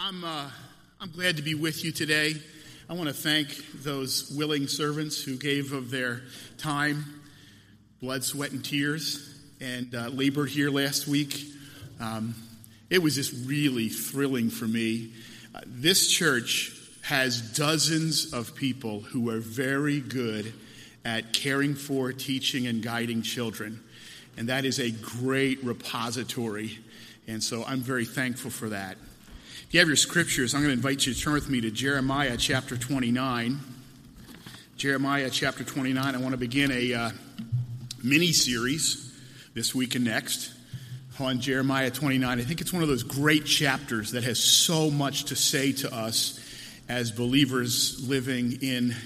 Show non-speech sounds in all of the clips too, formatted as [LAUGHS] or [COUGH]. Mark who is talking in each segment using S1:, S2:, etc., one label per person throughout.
S1: I'm, uh, I'm glad to be with you today. I want to thank those willing servants who gave of their time, blood, sweat, and tears, and uh, labored here last week. Um, it was just really thrilling for me. Uh, this church has dozens of people who are very good at caring for, teaching, and guiding children. And that is a great repository. And so I'm very thankful for that. If you have your scriptures, I'm going to invite you to turn with me to Jeremiah chapter 29. Jeremiah chapter 29. I want to begin a uh, mini series this week and next on Jeremiah 29. I think it's one of those great chapters that has so much to say to us as believers living in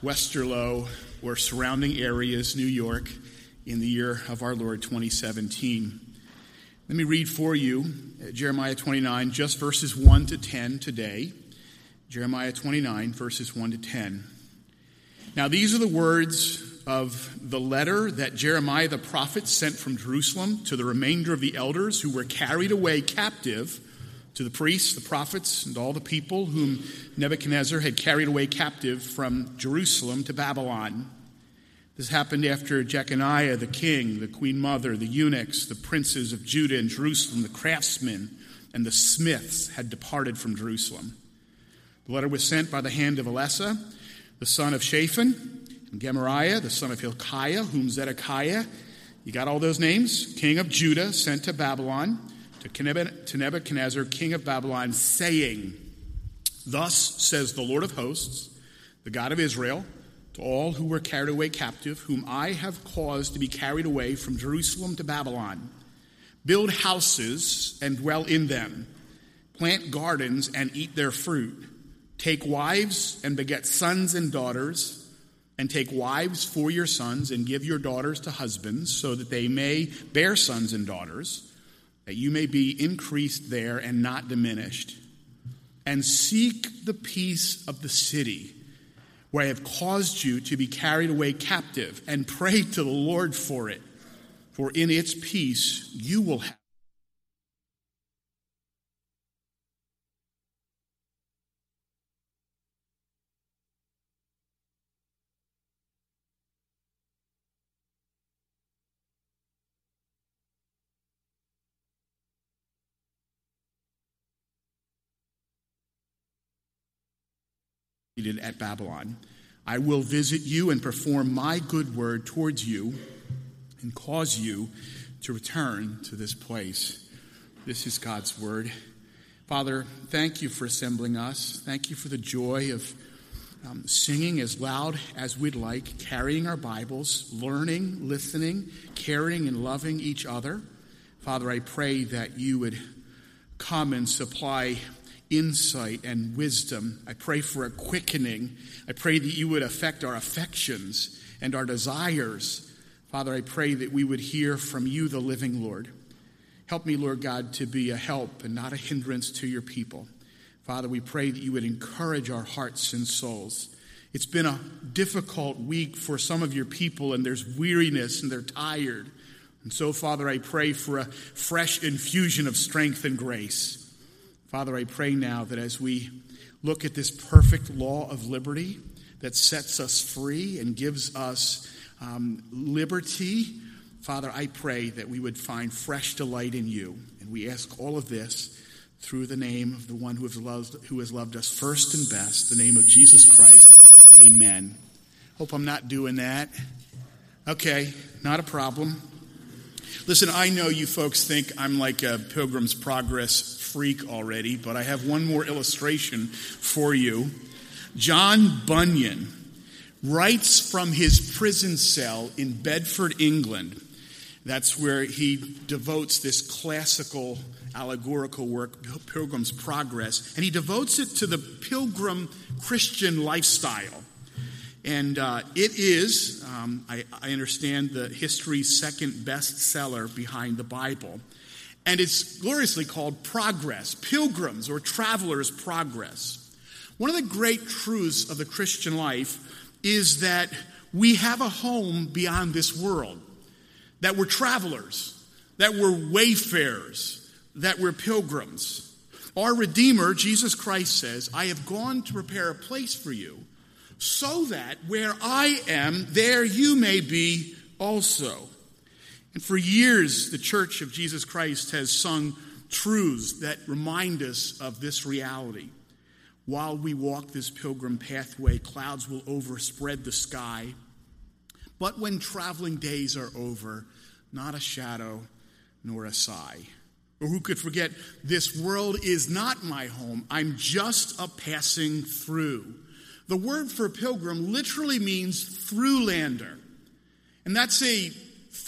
S1: Westerlo or surrounding areas, New York, in the year of our Lord 2017. Let me read for you uh, Jeremiah 29, just verses 1 to 10 today. Jeremiah 29, verses 1 to 10. Now, these are the words of the letter that Jeremiah the prophet sent from Jerusalem to the remainder of the elders who were carried away captive, to the priests, the prophets, and all the people whom Nebuchadnezzar had carried away captive from Jerusalem to Babylon. This happened after Jeconiah the king, the queen mother, the eunuchs, the princes of Judah and Jerusalem, the craftsmen, and the smiths had departed from Jerusalem. The letter was sent by the hand of Elasah, the son of Shaphan, and Gemariah, the son of Hilkiah, whom Zedekiah, you got all those names? King of Judah, sent to Babylon, to Nebuchadnezzar, king of Babylon, saying, Thus says the Lord of hosts, the God of Israel, all who were carried away captive, whom I have caused to be carried away from Jerusalem to Babylon. Build houses and dwell in them, plant gardens and eat their fruit, take wives and beget sons and daughters, and take wives for your sons and give your daughters to husbands, so that they may bear sons and daughters, that you may be increased there and not diminished. And seek the peace of the city where I have caused you to be carried away captive, and pray to the Lord for it, for in its peace you will have. At Babylon. I will visit you and perform my good word towards you and cause you to return to this place. This is God's word. Father, thank you for assembling us. Thank you for the joy of um, singing as loud as we'd like, carrying our Bibles, learning, listening, caring, and loving each other. Father, I pray that you would come and supply insight and wisdom. I pray for a quickening. I pray that you would affect our affections and our desires. Father, I pray that we would hear from you, the living Lord. Help me, Lord God, to be a help and not a hindrance to your people. Father, we pray that you would encourage our hearts and souls. It's been a difficult week for some of your people, and there's weariness and they're tired. And so, Father, I pray for a fresh infusion of strength and grace. Father, I pray now that as we look at this perfect law of liberty that sets us free and gives us um, liberty, Father, I pray that we would find fresh delight in you. And we ask all of this through the name of the one who has loved, who has loved us first and best, the name of Jesus Christ. Amen. Hope I'm not doing that. Okay, not a problem. Listen, I know you folks think I'm like a Pilgrim's Progress freak already, but I have one more illustration for you. John Bunyan writes from his prison cell in Bedford, England. That's where he devotes this classical allegorical work, Pilgrim's Progress, and he devotes it to the pilgrim Christian lifestyle. And uh, it is, um, I, I understand, the history's second bestseller behind the Bible and it's gloriously called progress, pilgrims or travelers' progress. One of the great truths of the Christian life is that we have a home beyond this world, that we're travelers, that we're wayfarers, that we're pilgrims. Our Redeemer, Jesus Christ, says, I have gone to prepare a place for you, so that where I am, there you may be also. And for years, the Church of Jesus Christ has sung truths that remind us of this reality. While we walk this pilgrim pathway, clouds will overspread the sky. But when traveling days are over, not a shadow nor a sigh. Or who could forget, this world is not my home. I'm just a passing through. The word for pilgrim literally means throughland. And that's a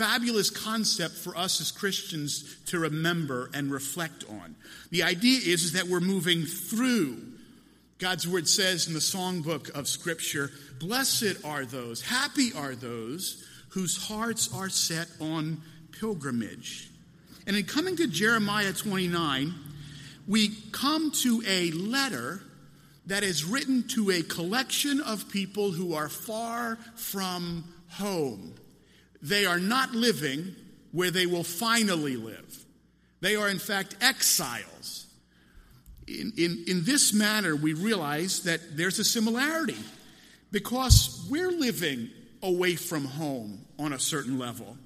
S1: fabulous concept for us as Christians to remember and reflect on. The idea is, is that we're moving through. God's word says in the songbook of Scripture, Blessed are those, happy are those whose hearts are set on pilgrimage. And in coming to Jeremiah 29, we come to a letter that is written to a collection of people who are far from home. They are not living where they will finally live. They are, in fact, exiles. In, in, in this manner, we realize that there's a similarity because we're living away from home on a certain level.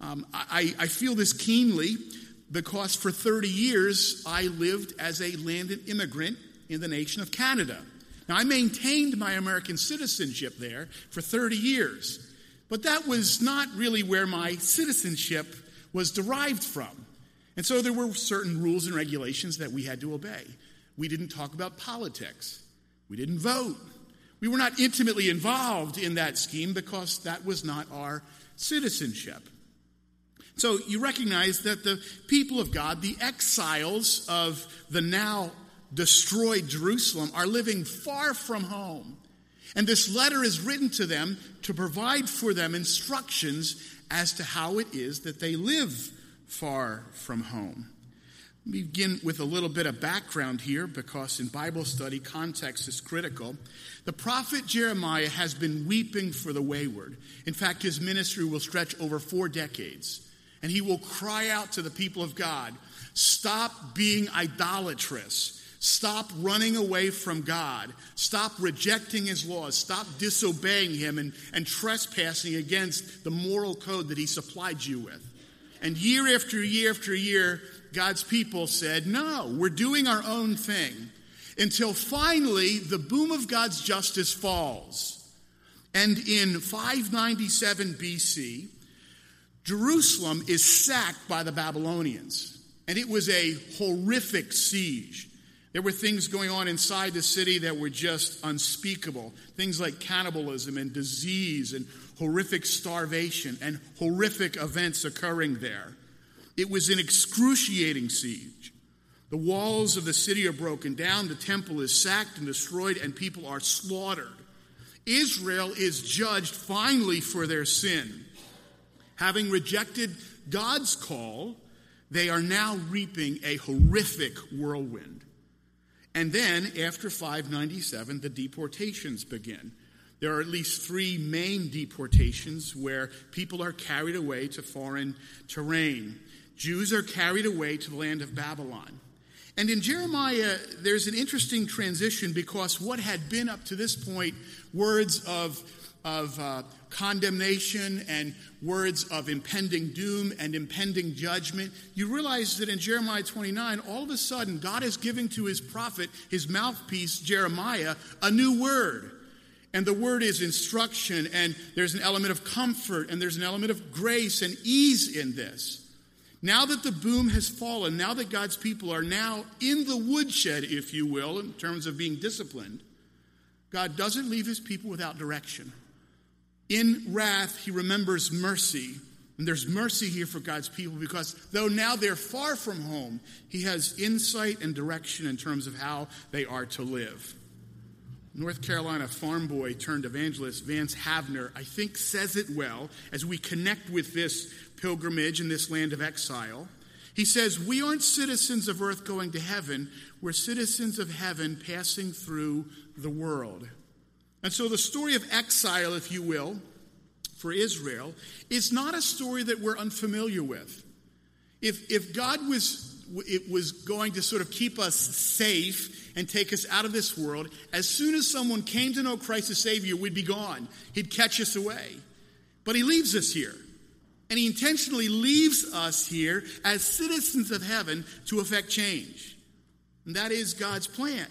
S1: Um, I, I feel this keenly because for 30 years I lived as a landed immigrant in the nation of Canada. Now, I maintained my American citizenship there for 30 years. But that was not really where my citizenship was derived from. And so there were certain rules and regulations that we had to obey. We didn't talk about politics, we didn't vote. We were not intimately involved in that scheme because that was not our citizenship. So you recognize that the people of God, the exiles of the now destroyed Jerusalem, are living far from home. And this letter is written to them to provide for them instructions as to how it is that they live far from home. Let me begin with a little bit of background here because in Bible study, context is critical. The prophet Jeremiah has been weeping for the wayward. In fact, his ministry will stretch over four decades. And he will cry out to the people of God stop being idolatrous Stop running away from God. Stop rejecting His laws. Stop disobeying Him and, and trespassing against the moral code that He supplied you with. And year after year after year, God's people said, No, we're doing our own thing. Until finally, the boom of God's justice falls. And in 597 BC, Jerusalem is sacked by the Babylonians. And it was a horrific siege. There were things going on inside the city that were just unspeakable. Things like cannibalism and disease and horrific starvation and horrific events occurring there. It was an excruciating siege. The walls of the city are broken down, the temple is sacked and destroyed, and people are slaughtered. Israel is judged finally for their sin. Having rejected God's call, they are now reaping a horrific whirlwind. And then, after 597, the deportations begin. There are at least three main deportations where people are carried away to foreign terrain. Jews are carried away to the land of Babylon. And in Jeremiah, there's an interesting transition because what had been up to this point words of of uh, condemnation and words of impending doom and impending judgment, you realize that in Jeremiah 29, all of a sudden, God is giving to his prophet, his mouthpiece, Jeremiah, a new word. And the word is instruction, and there's an element of comfort, and there's an element of grace and ease in this. Now that the boom has fallen, now that God's people are now in the woodshed, if you will, in terms of being disciplined, God doesn't leave his people without direction. In wrath, he remembers mercy. And there's mercy here for God's people because though now they're far from home, he has insight and direction in terms of how they are to live. North Carolina farm boy turned evangelist Vance Havner, I think, says it well as we connect with this pilgrimage in this land of exile. He says, We aren't citizens of earth going to heaven, we're citizens of heaven passing through the world. And so the story of exile, if you will, for Israel, is not a story that we're unfamiliar with. If, if God was it was going to sort of keep us safe and take us out of this world. As soon as someone came to know Christ as Savior, we'd be gone. He'd catch us away. But He leaves us here. And He intentionally leaves us here as citizens of heaven to effect change. And that is God's plan.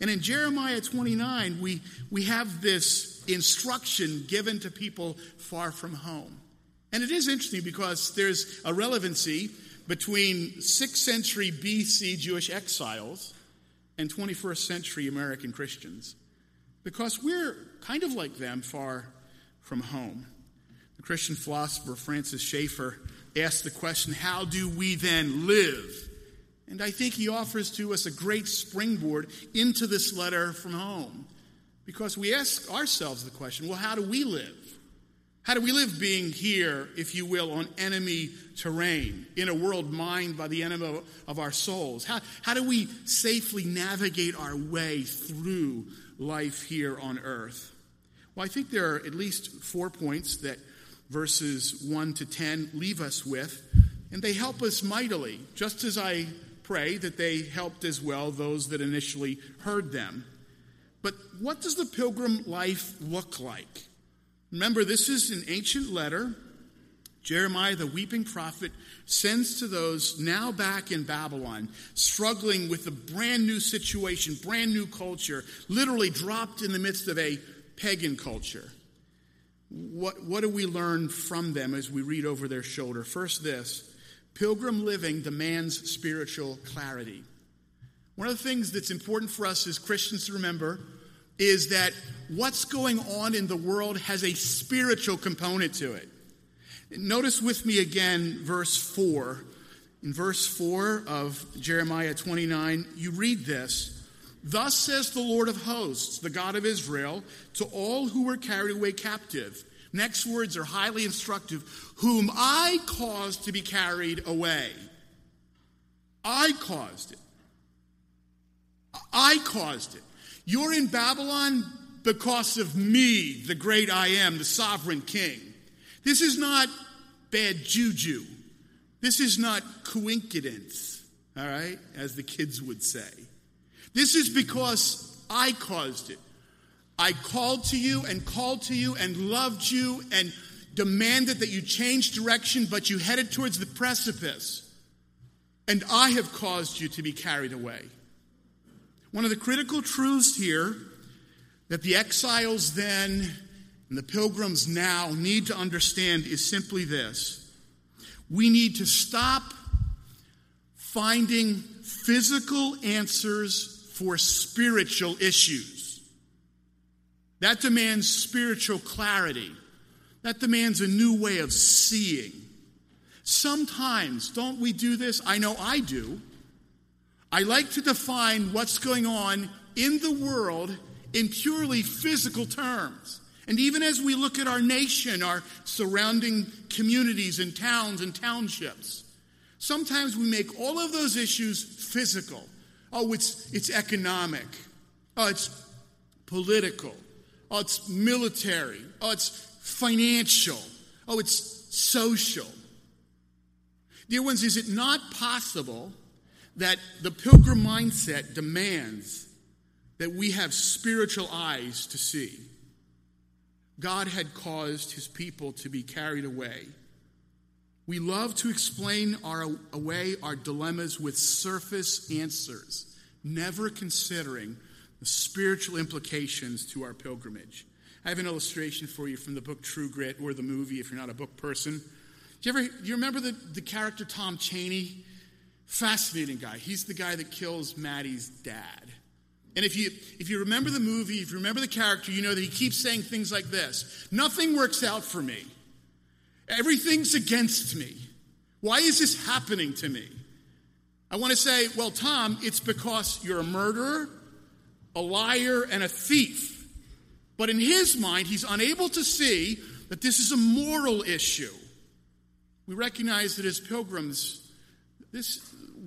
S1: And in Jeremiah 29, we, we have this instruction given to people far from home. And it is interesting because there's a relevancy between 6th century BC Jewish exiles and 21st century American Christians because we're kind of like them far from home. The Christian philosopher Francis Schaeffer asked the question how do we then live? And I think he offers to us a great springboard into this letter from home because we ask ourselves the question well, how do we live? How do we live being here, if you will, on enemy terrain, in a world mined by the enemy of our souls? How, how do we safely navigate our way through life here on earth? Well, I think there are at least four points that verses 1 to 10 leave us with, and they help us mightily, just as I pray that they helped as well those that initially heard them. But what does the pilgrim life look like? Remember, this is an ancient letter. Jeremiah, the weeping prophet, sends to those now back in Babylon, struggling with a brand new situation, brand new culture, literally dropped in the midst of a pagan culture. What, what do we learn from them as we read over their shoulder? First, this pilgrim living demands spiritual clarity. One of the things that's important for us as Christians to remember is that what's going on in the world has a spiritual component to it. Notice with me again verse 4. In verse 4 of Jeremiah 29, you read this Thus says the Lord of hosts, the God of Israel, to all who were carried away captive. Next words are highly instructive whom I caused to be carried away. I caused it. I caused it. You're in Babylon because of me, the great I am, the sovereign king. This is not bad juju. This is not coincidence, all right, as the kids would say. This is because I caused it. I called to you and called to you and loved you and demanded that you change direction, but you headed towards the precipice. And I have caused you to be carried away. One of the critical truths here that the exiles then and the pilgrims now need to understand is simply this we need to stop finding physical answers for spiritual issues. That demands spiritual clarity. That demands a new way of seeing. Sometimes, don't we do this? I know I do. I like to define what's going on in the world in purely physical terms. And even as we look at our nation, our surrounding communities and towns and townships, sometimes we make all of those issues physical. Oh, it's, it's economic. Oh, it's political. Oh, it's military. Oh, it's financial. Oh, it's social. Dear ones, is it not possible that the pilgrim mindset demands that we have spiritual eyes to see. God had caused his people to be carried away. We love to explain our, away our dilemmas with surface answers, never considering spiritual implications to our pilgrimage. I have an illustration for you from the book True Grit or the movie if you're not a book person. Do you ever do you remember the, the character Tom Chaney? Fascinating guy. He's the guy that kills Mattie's dad. And if you, if you remember the movie, if you remember the character, you know that he keeps saying things like this Nothing works out for me. Everything's against me. Why is this happening to me? I want to say, well, Tom, it's because you're a murderer, a liar, and a thief. But in his mind, he's unable to see that this is a moral issue. We recognize that as pilgrims, this,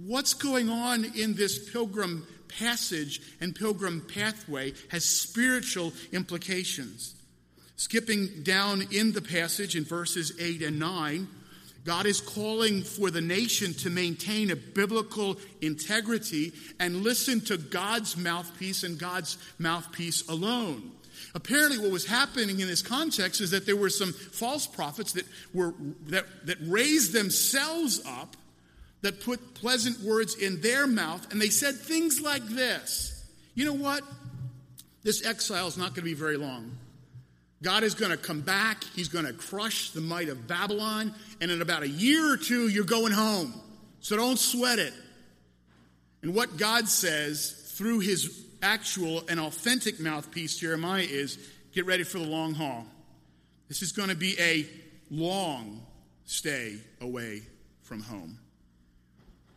S1: what's going on in this pilgrim passage and pilgrim pathway has spiritual implications. Skipping down in the passage in verses 8 and 9, God is calling for the nation to maintain a biblical integrity and listen to God's mouthpiece and God's mouthpiece alone. Apparently, what was happening in this context is that there were some false prophets that, were, that, that raised themselves up, that put pleasant words in their mouth, and they said things like this You know what? This exile is not going to be very long. God is going to come back. He's going to crush the might of Babylon. And in about a year or two, you're going home. So don't sweat it. And what God says through his actual and authentic mouthpiece, Jeremiah, is get ready for the long haul. This is going to be a long stay away from home.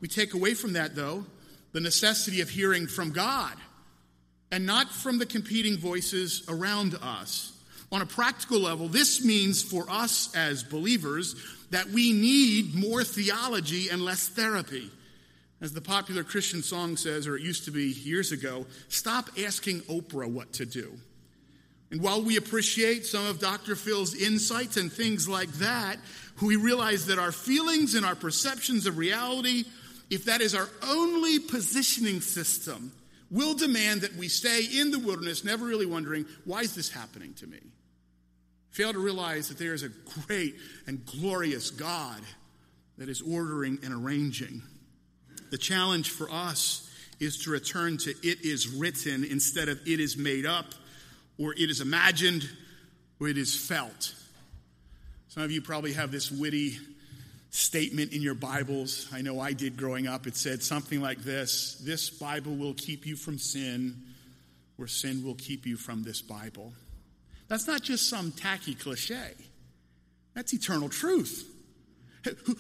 S1: We take away from that, though, the necessity of hearing from God and not from the competing voices around us. On a practical level, this means for us as believers that we need more theology and less therapy. As the popular Christian song says, or it used to be years ago, stop asking Oprah what to do. And while we appreciate some of Dr. Phil's insights and things like that, we realize that our feelings and our perceptions of reality, if that is our only positioning system, will demand that we stay in the wilderness, never really wondering, why is this happening to me? Fail to realize that there is a great and glorious God that is ordering and arranging. The challenge for us is to return to it is written instead of it is made up or it is imagined or it is felt. Some of you probably have this witty statement in your Bibles. I know I did growing up. It said something like this This Bible will keep you from sin, or sin will keep you from this Bible. That's not just some tacky cliche, that's eternal truth.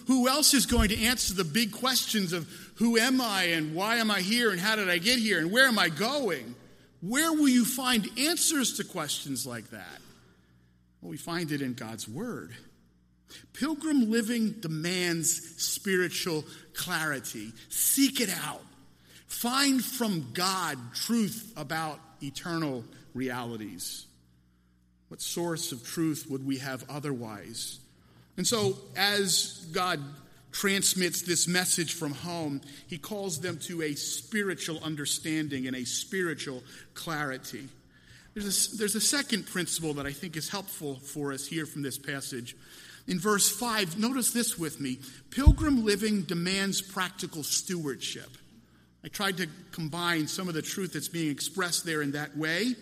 S1: Who else is going to answer the big questions of who am I and why am I here and how did I get here and where am I going? Where will you find answers to questions like that? Well, we find it in God's Word. Pilgrim living demands spiritual clarity. Seek it out. Find from God truth about eternal realities. What source of truth would we have otherwise? And so, as God transmits this message from home, he calls them to a spiritual understanding and a spiritual clarity. There's a, there's a second principle that I think is helpful for us here from this passage. In verse 5, notice this with me Pilgrim living demands practical stewardship. I tried to combine some of the truth that's being expressed there in that way.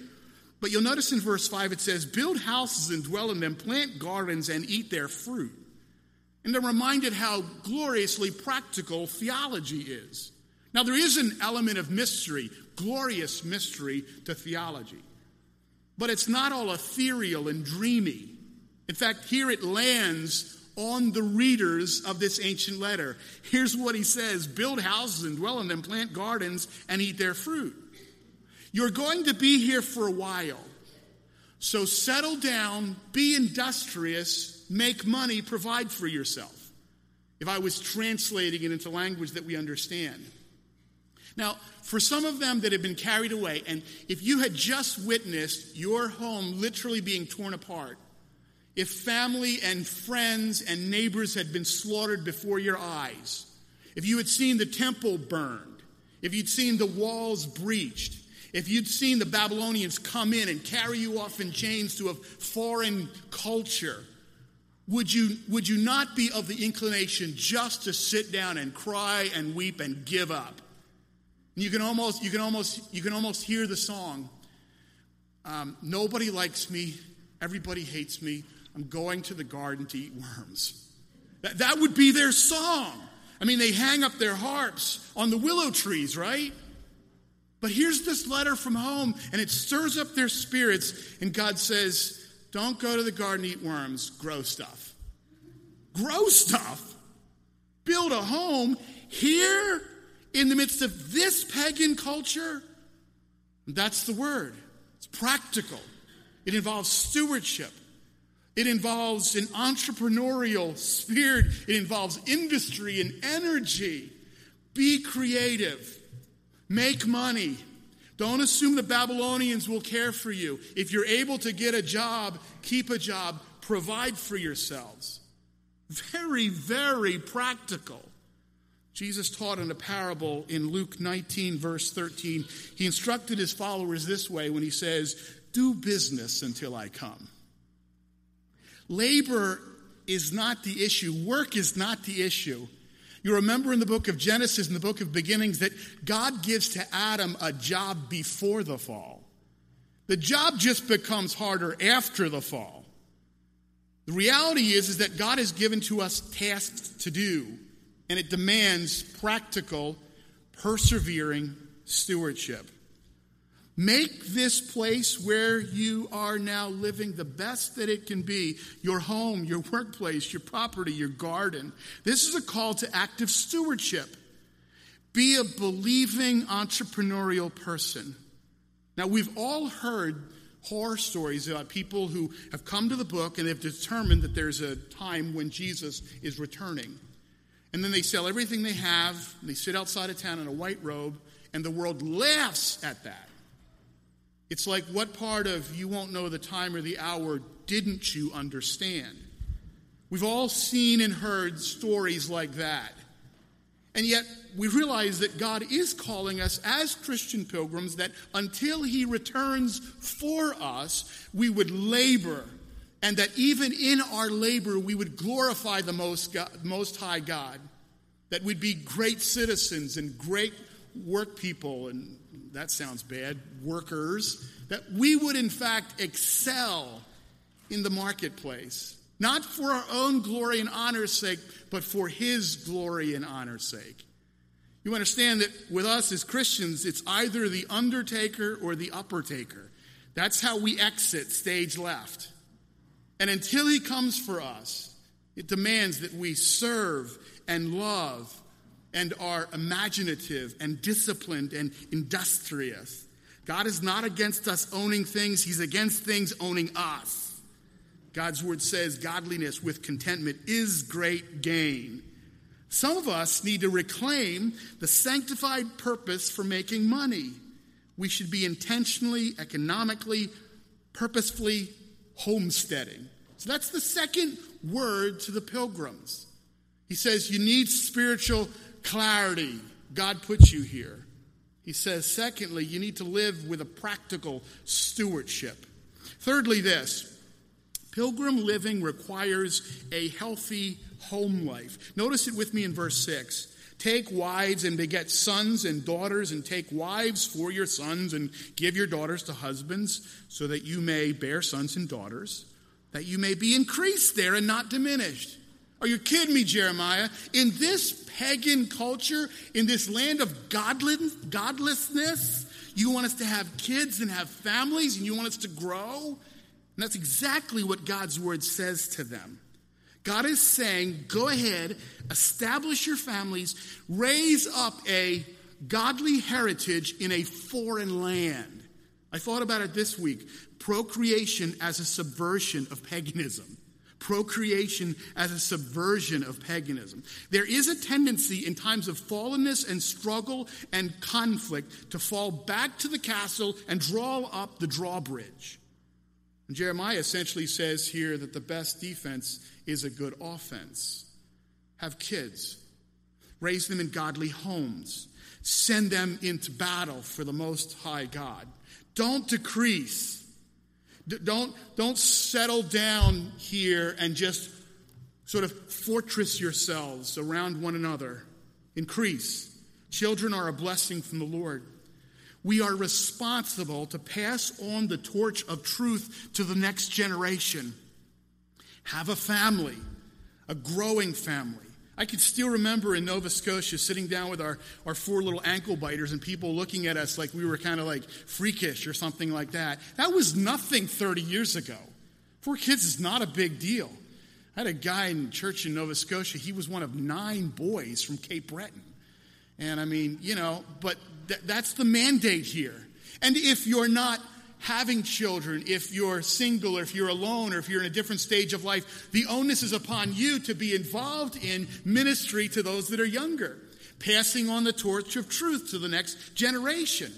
S1: But you'll notice in verse 5 it says, Build houses and dwell in them, plant gardens and eat their fruit. And I'm reminded how gloriously practical theology is. Now, there is an element of mystery, glorious mystery to theology. But it's not all ethereal and dreamy. In fact, here it lands on the readers of this ancient letter. Here's what he says Build houses and dwell in them, plant gardens and eat their fruit. You're going to be here for a while. So settle down, be industrious, make money, provide for yourself. If I was translating it into language that we understand. Now, for some of them that have been carried away, and if you had just witnessed your home literally being torn apart, if family and friends and neighbors had been slaughtered before your eyes, if you had seen the temple burned, if you'd seen the walls breached, if you'd seen the Babylonians come in and carry you off in chains to a foreign culture, would you, would you not be of the inclination just to sit down and cry and weep and give up? You can almost, you can almost, you can almost hear the song. Um, Nobody likes me. Everybody hates me. I'm going to the garden to eat worms. That, that would be their song. I mean, they hang up their harps on the willow trees, right? But here's this letter from home, and it stirs up their spirits, and God says, Don't go to the garden eat worms, grow stuff. Grow stuff. Build a home here in the midst of this pagan culture. That's the word. It's practical. It involves stewardship. It involves an entrepreneurial spirit. It involves industry and energy. Be creative. Make money. Don't assume the Babylonians will care for you. If you're able to get a job, keep a job, provide for yourselves. Very, very practical. Jesus taught in a parable in Luke 19, verse 13. He instructed his followers this way when he says, Do business until I come. Labor is not the issue, work is not the issue. You remember in the book of Genesis, in the book of beginnings, that God gives to Adam a job before the fall. The job just becomes harder after the fall. The reality is, is that God has given to us tasks to do, and it demands practical, persevering stewardship. Make this place where you are now living the best that it can be your home, your workplace, your property, your garden. This is a call to active stewardship. Be a believing entrepreneurial person. Now, we've all heard horror stories about people who have come to the book and they've determined that there's a time when Jesus is returning. And then they sell everything they have, they sit outside of town in a white robe, and the world laughs at that. It's like, what part of you won't know the time or the hour didn't you understand? We've all seen and heard stories like that. And yet, we realize that God is calling us as Christian pilgrims that until He returns for us, we would labor. And that even in our labor, we would glorify the Most, God, Most High God. That we'd be great citizens and great work people and that sounds bad, workers, that we would in fact excel in the marketplace, not for our own glory and honor's sake, but for His glory and honor's sake. You understand that with us as Christians, it's either the undertaker or the upper taker. That's how we exit stage left. And until He comes for us, it demands that we serve and love and are imaginative and disciplined and industrious. God is not against us owning things, He's against things owning us. God's word says godliness with contentment is great gain. Some of us need to reclaim the sanctified purpose for making money. We should be intentionally, economically, purposefully homesteading. So that's the second word to the pilgrims. He says you need spiritual clarity. God puts you here. He says, secondly, you need to live with a practical stewardship. Thirdly, this pilgrim living requires a healthy home life. Notice it with me in verse 6. Take wives and beget sons and daughters, and take wives for your sons, and give your daughters to husbands, so that you may bear sons and daughters, that you may be increased there and not diminished. Are you kidding me, Jeremiah? In this pagan culture, in this land of godlessness, you want us to have kids and have families and you want us to grow? And that's exactly what God's word says to them. God is saying, go ahead, establish your families, raise up a godly heritage in a foreign land. I thought about it this week procreation as a subversion of paganism procreation as a subversion of paganism. There is a tendency in times of fallenness and struggle and conflict to fall back to the castle and draw up the drawbridge. And Jeremiah essentially says here that the best defense is a good offense. Have kids, raise them in godly homes, send them into battle for the Most High God. Don't decrease don't, don't settle down here and just sort of fortress yourselves around one another. Increase. Children are a blessing from the Lord. We are responsible to pass on the torch of truth to the next generation. Have a family, a growing family. I can still remember in Nova Scotia sitting down with our, our four little ankle biters and people looking at us like we were kind of like freakish or something like that. That was nothing 30 years ago. Four kids is not a big deal. I had a guy in church in Nova Scotia. He was one of nine boys from Cape Breton. And I mean, you know, but th- that's the mandate here. And if you're not having children, if you're single or if you're alone or if you're in a different stage of life, the onus is upon you to be involved in ministry to those that are younger, passing on the torch of truth to the next generation.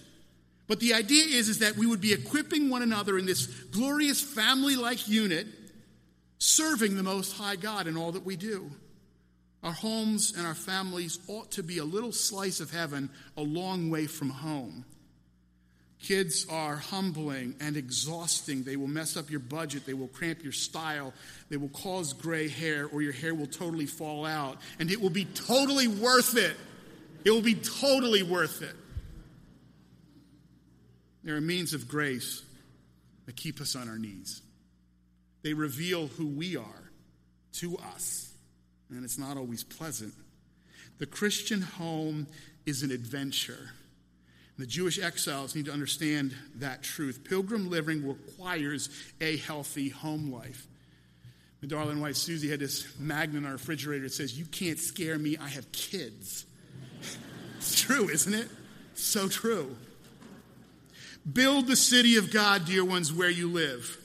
S1: But the idea is, is that we would be equipping one another in this glorious family like unit serving the Most High God in all that we do. Our homes and our families ought to be a little slice of heaven a long way from home. Kids are humbling and exhausting. They will mess up your budget. They will cramp your style. They will cause gray hair, or your hair will totally fall out. And it will be totally worth it. It will be totally worth it. There are a means of grace that keep us on our knees. They reveal who we are to us, and it's not always pleasant. The Christian home is an adventure. The Jewish exiles need to understand that truth. Pilgrim living requires a healthy home life. My darling wife Susie had this magnet in our refrigerator that says, You can't scare me, I have kids. [LAUGHS] it's true, isn't it? So true. Build the city of God, dear ones, where you live.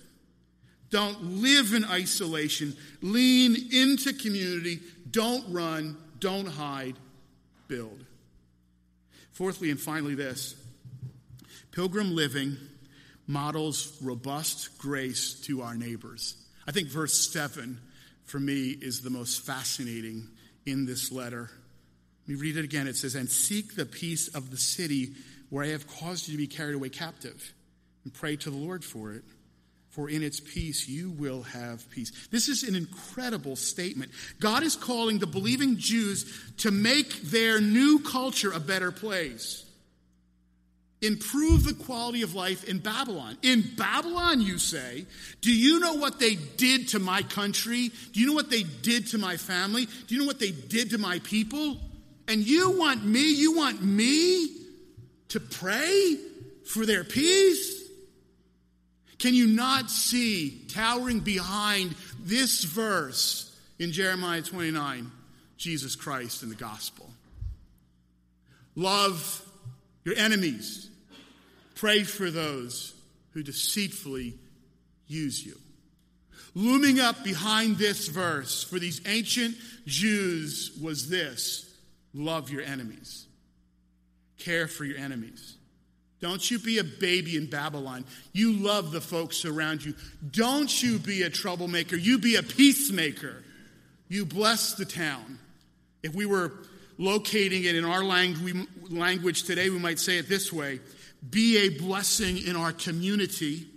S1: Don't live in isolation. Lean into community. Don't run. Don't hide. Build. Fourthly and finally, this pilgrim living models robust grace to our neighbors. I think verse 7 for me is the most fascinating in this letter. Let me read it again. It says, And seek the peace of the city where I have caused you to be carried away captive, and pray to the Lord for it for in its peace you will have peace. This is an incredible statement. God is calling the believing Jews to make their new culture a better place. Improve the quality of life in Babylon. In Babylon, you say, do you know what they did to my country? Do you know what they did to my family? Do you know what they did to my people? And you want me, you want me to pray for their peace? Can you not see, towering behind this verse in Jeremiah 29, Jesus Christ and the gospel? Love your enemies, pray for those who deceitfully use you. Looming up behind this verse for these ancient Jews was this love your enemies, care for your enemies. Don't you be a baby in Babylon. You love the folks around you. Don't you be a troublemaker. You be a peacemaker. You bless the town. If we were locating it in our language today, we might say it this way Be a blessing in our community.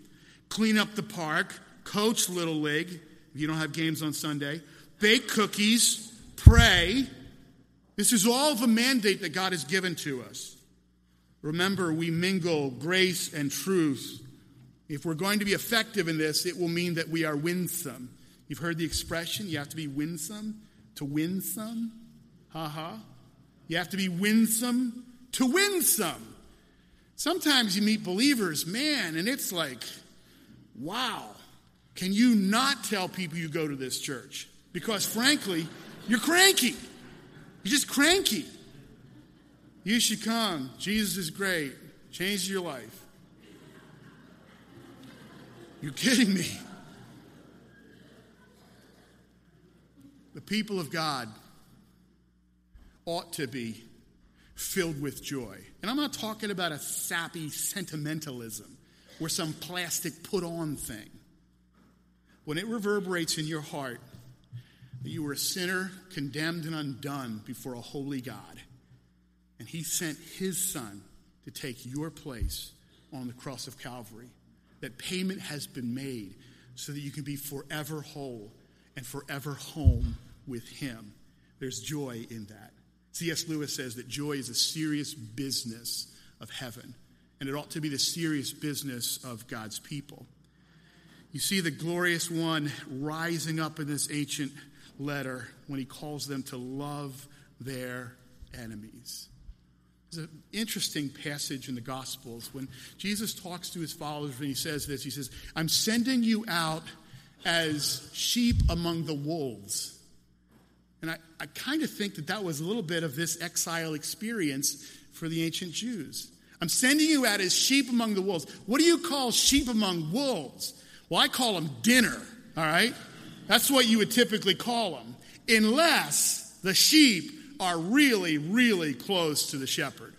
S1: Clean up the park. Coach Little League if you don't have games on Sunday. Bake cookies. Pray. This is all the mandate that God has given to us. Remember, we mingle grace and truth. If we're going to be effective in this, it will mean that we are winsome. You've heard the expression, you have to be winsome to win some? Ha ha. You have to be winsome to win some. Sometimes you meet believers, man, and it's like, wow. Can you not tell people you go to this church? Because frankly, you're cranky. You're just cranky. You should come. Jesus is great. Changes your life. You're kidding me. The people of God ought to be filled with joy. And I'm not talking about a sappy sentimentalism or some plastic put on thing. When it reverberates in your heart that you were a sinner, condemned, and undone before a holy God, and he sent his son to take your place on the cross of Calvary. That payment has been made so that you can be forever whole and forever home with him. There's joy in that. C.S. Lewis says that joy is a serious business of heaven, and it ought to be the serious business of God's people. You see the glorious one rising up in this ancient letter when he calls them to love their enemies. There's an interesting passage in the Gospels when Jesus talks to his followers and he says this He says, I'm sending you out as sheep among the wolves. And I, I kind of think that that was a little bit of this exile experience for the ancient Jews. I'm sending you out as sheep among the wolves. What do you call sheep among wolves? Well, I call them dinner, all right? That's what you would typically call them, unless the sheep are really, really close to the shepherd.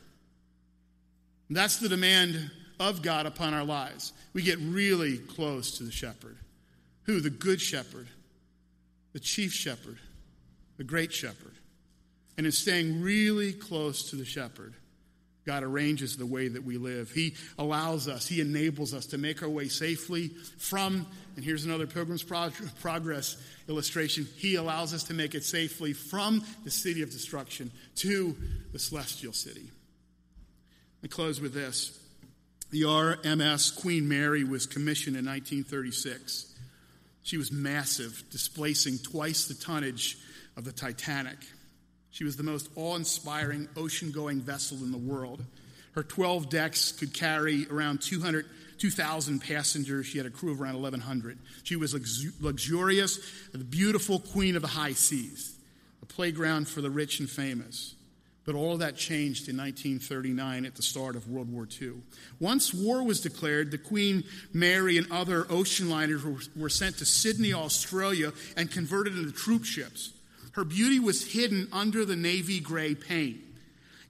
S1: That's the demand of God upon our lives. We get really close to the shepherd. Who? The good shepherd, the chief shepherd, the great shepherd. And in staying really close to the shepherd, God arranges the way that we live. He allows us, He enables us to make our way safely from, and here's another Pilgrim's Progress illustration He allows us to make it safely from the city of destruction to the celestial city. I close with this. The RMS Queen Mary was commissioned in 1936. She was massive, displacing twice the tonnage of the Titanic. She was the most awe inspiring ocean going vessel in the world. Her 12 decks could carry around 200, 2,000 passengers. She had a crew of around 1,100. She was luxurious, the beautiful queen of the high seas, a playground for the rich and famous. But all of that changed in 1939 at the start of World War II. Once war was declared, the Queen Mary and other ocean liners were, were sent to Sydney, Australia, and converted into troop ships. Her beauty was hidden under the navy gray paint.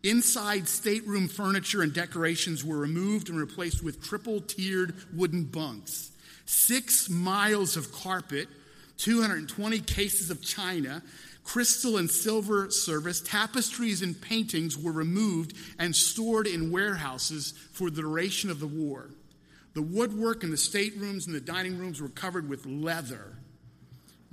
S1: Inside stateroom furniture and decorations were removed and replaced with triple tiered wooden bunks. Six miles of carpet, 220 cases of china, crystal and silver service, tapestries and paintings were removed and stored in warehouses for the duration of the war. The woodwork in the staterooms and the dining rooms were covered with leather.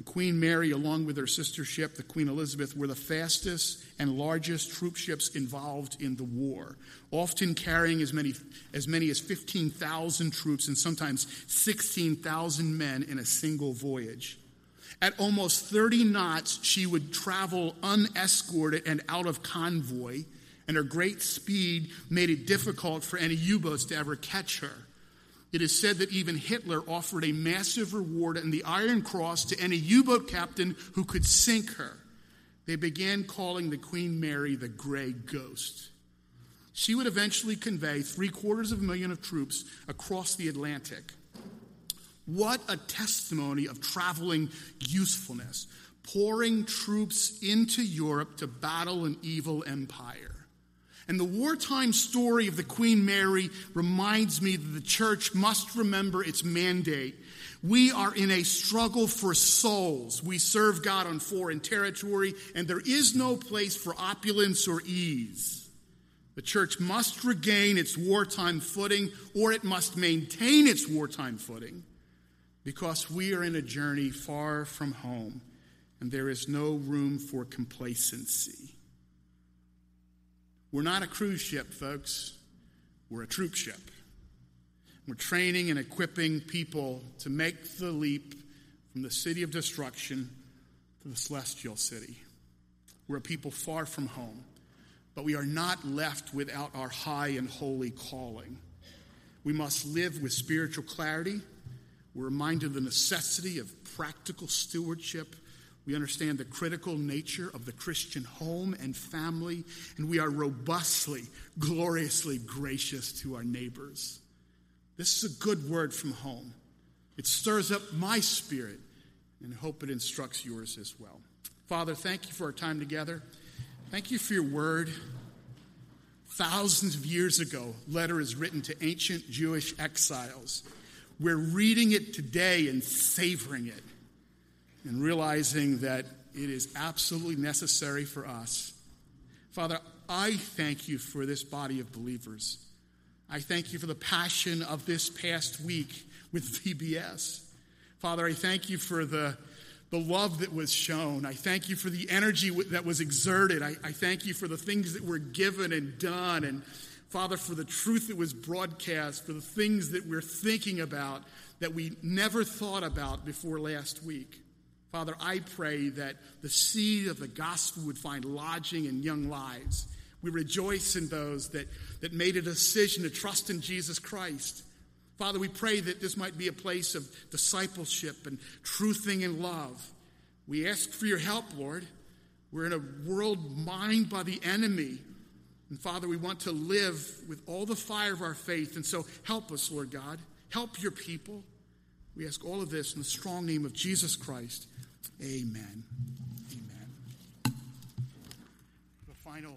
S1: Queen Mary, along with her sister ship, the Queen Elizabeth, were the fastest and largest troop ships involved in the war, often carrying as many as, many as 15,000 troops and sometimes 16,000 men in a single voyage. At almost 30 knots, she would travel unescorted and out of convoy, and her great speed made it difficult for any U boats to ever catch her. It is said that even Hitler offered a massive reward and the Iron Cross to any U boat captain who could sink her. They began calling the Queen Mary the Gray Ghost. She would eventually convey three quarters of a million of troops across the Atlantic. What a testimony of traveling usefulness, pouring troops into Europe to battle an evil empire. And the wartime story of the Queen Mary reminds me that the church must remember its mandate. We are in a struggle for souls. We serve God on foreign territory, and there is no place for opulence or ease. The church must regain its wartime footing, or it must maintain its wartime footing, because we are in a journey far from home, and there is no room for complacency. We're not a cruise ship, folks. We're a troop ship. We're training and equipping people to make the leap from the city of destruction to the celestial city. We're a people far from home, but we are not left without our high and holy calling. We must live with spiritual clarity. We're reminded of the necessity of practical stewardship we understand the critical nature of the Christian home and family, and we are robustly, gloriously gracious to our neighbors. This is a good word from home. It stirs up my spirit, and I hope it instructs yours as well. Father, thank you for our time together. Thank you for your word. Thousands of years ago, letter is written to ancient Jewish exiles. We're reading it today and savoring it and realizing that it is absolutely necessary for us. Father, I thank you for this body of believers. I thank you for the passion of this past week with VBS. Father, I thank you for the, the love that was shown. I thank you for the energy that was exerted. I, I thank you for the things that were given and done. And Father, for the truth that was broadcast, for the things that we're thinking about that we never thought about before last week. Father, I pray that the seed of the gospel would find lodging in young lives. We rejoice in those that, that made a decision to trust in Jesus Christ. Father, we pray that this might be a place of discipleship and truthing and love. We ask for your help, Lord. We're in a world mined by the enemy. And Father, we want to live with all the fire of our faith. And so help us, Lord God. Help your people. We ask all of this in the strong name of Jesus Christ. Amen. Amen. The final.